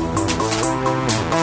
Música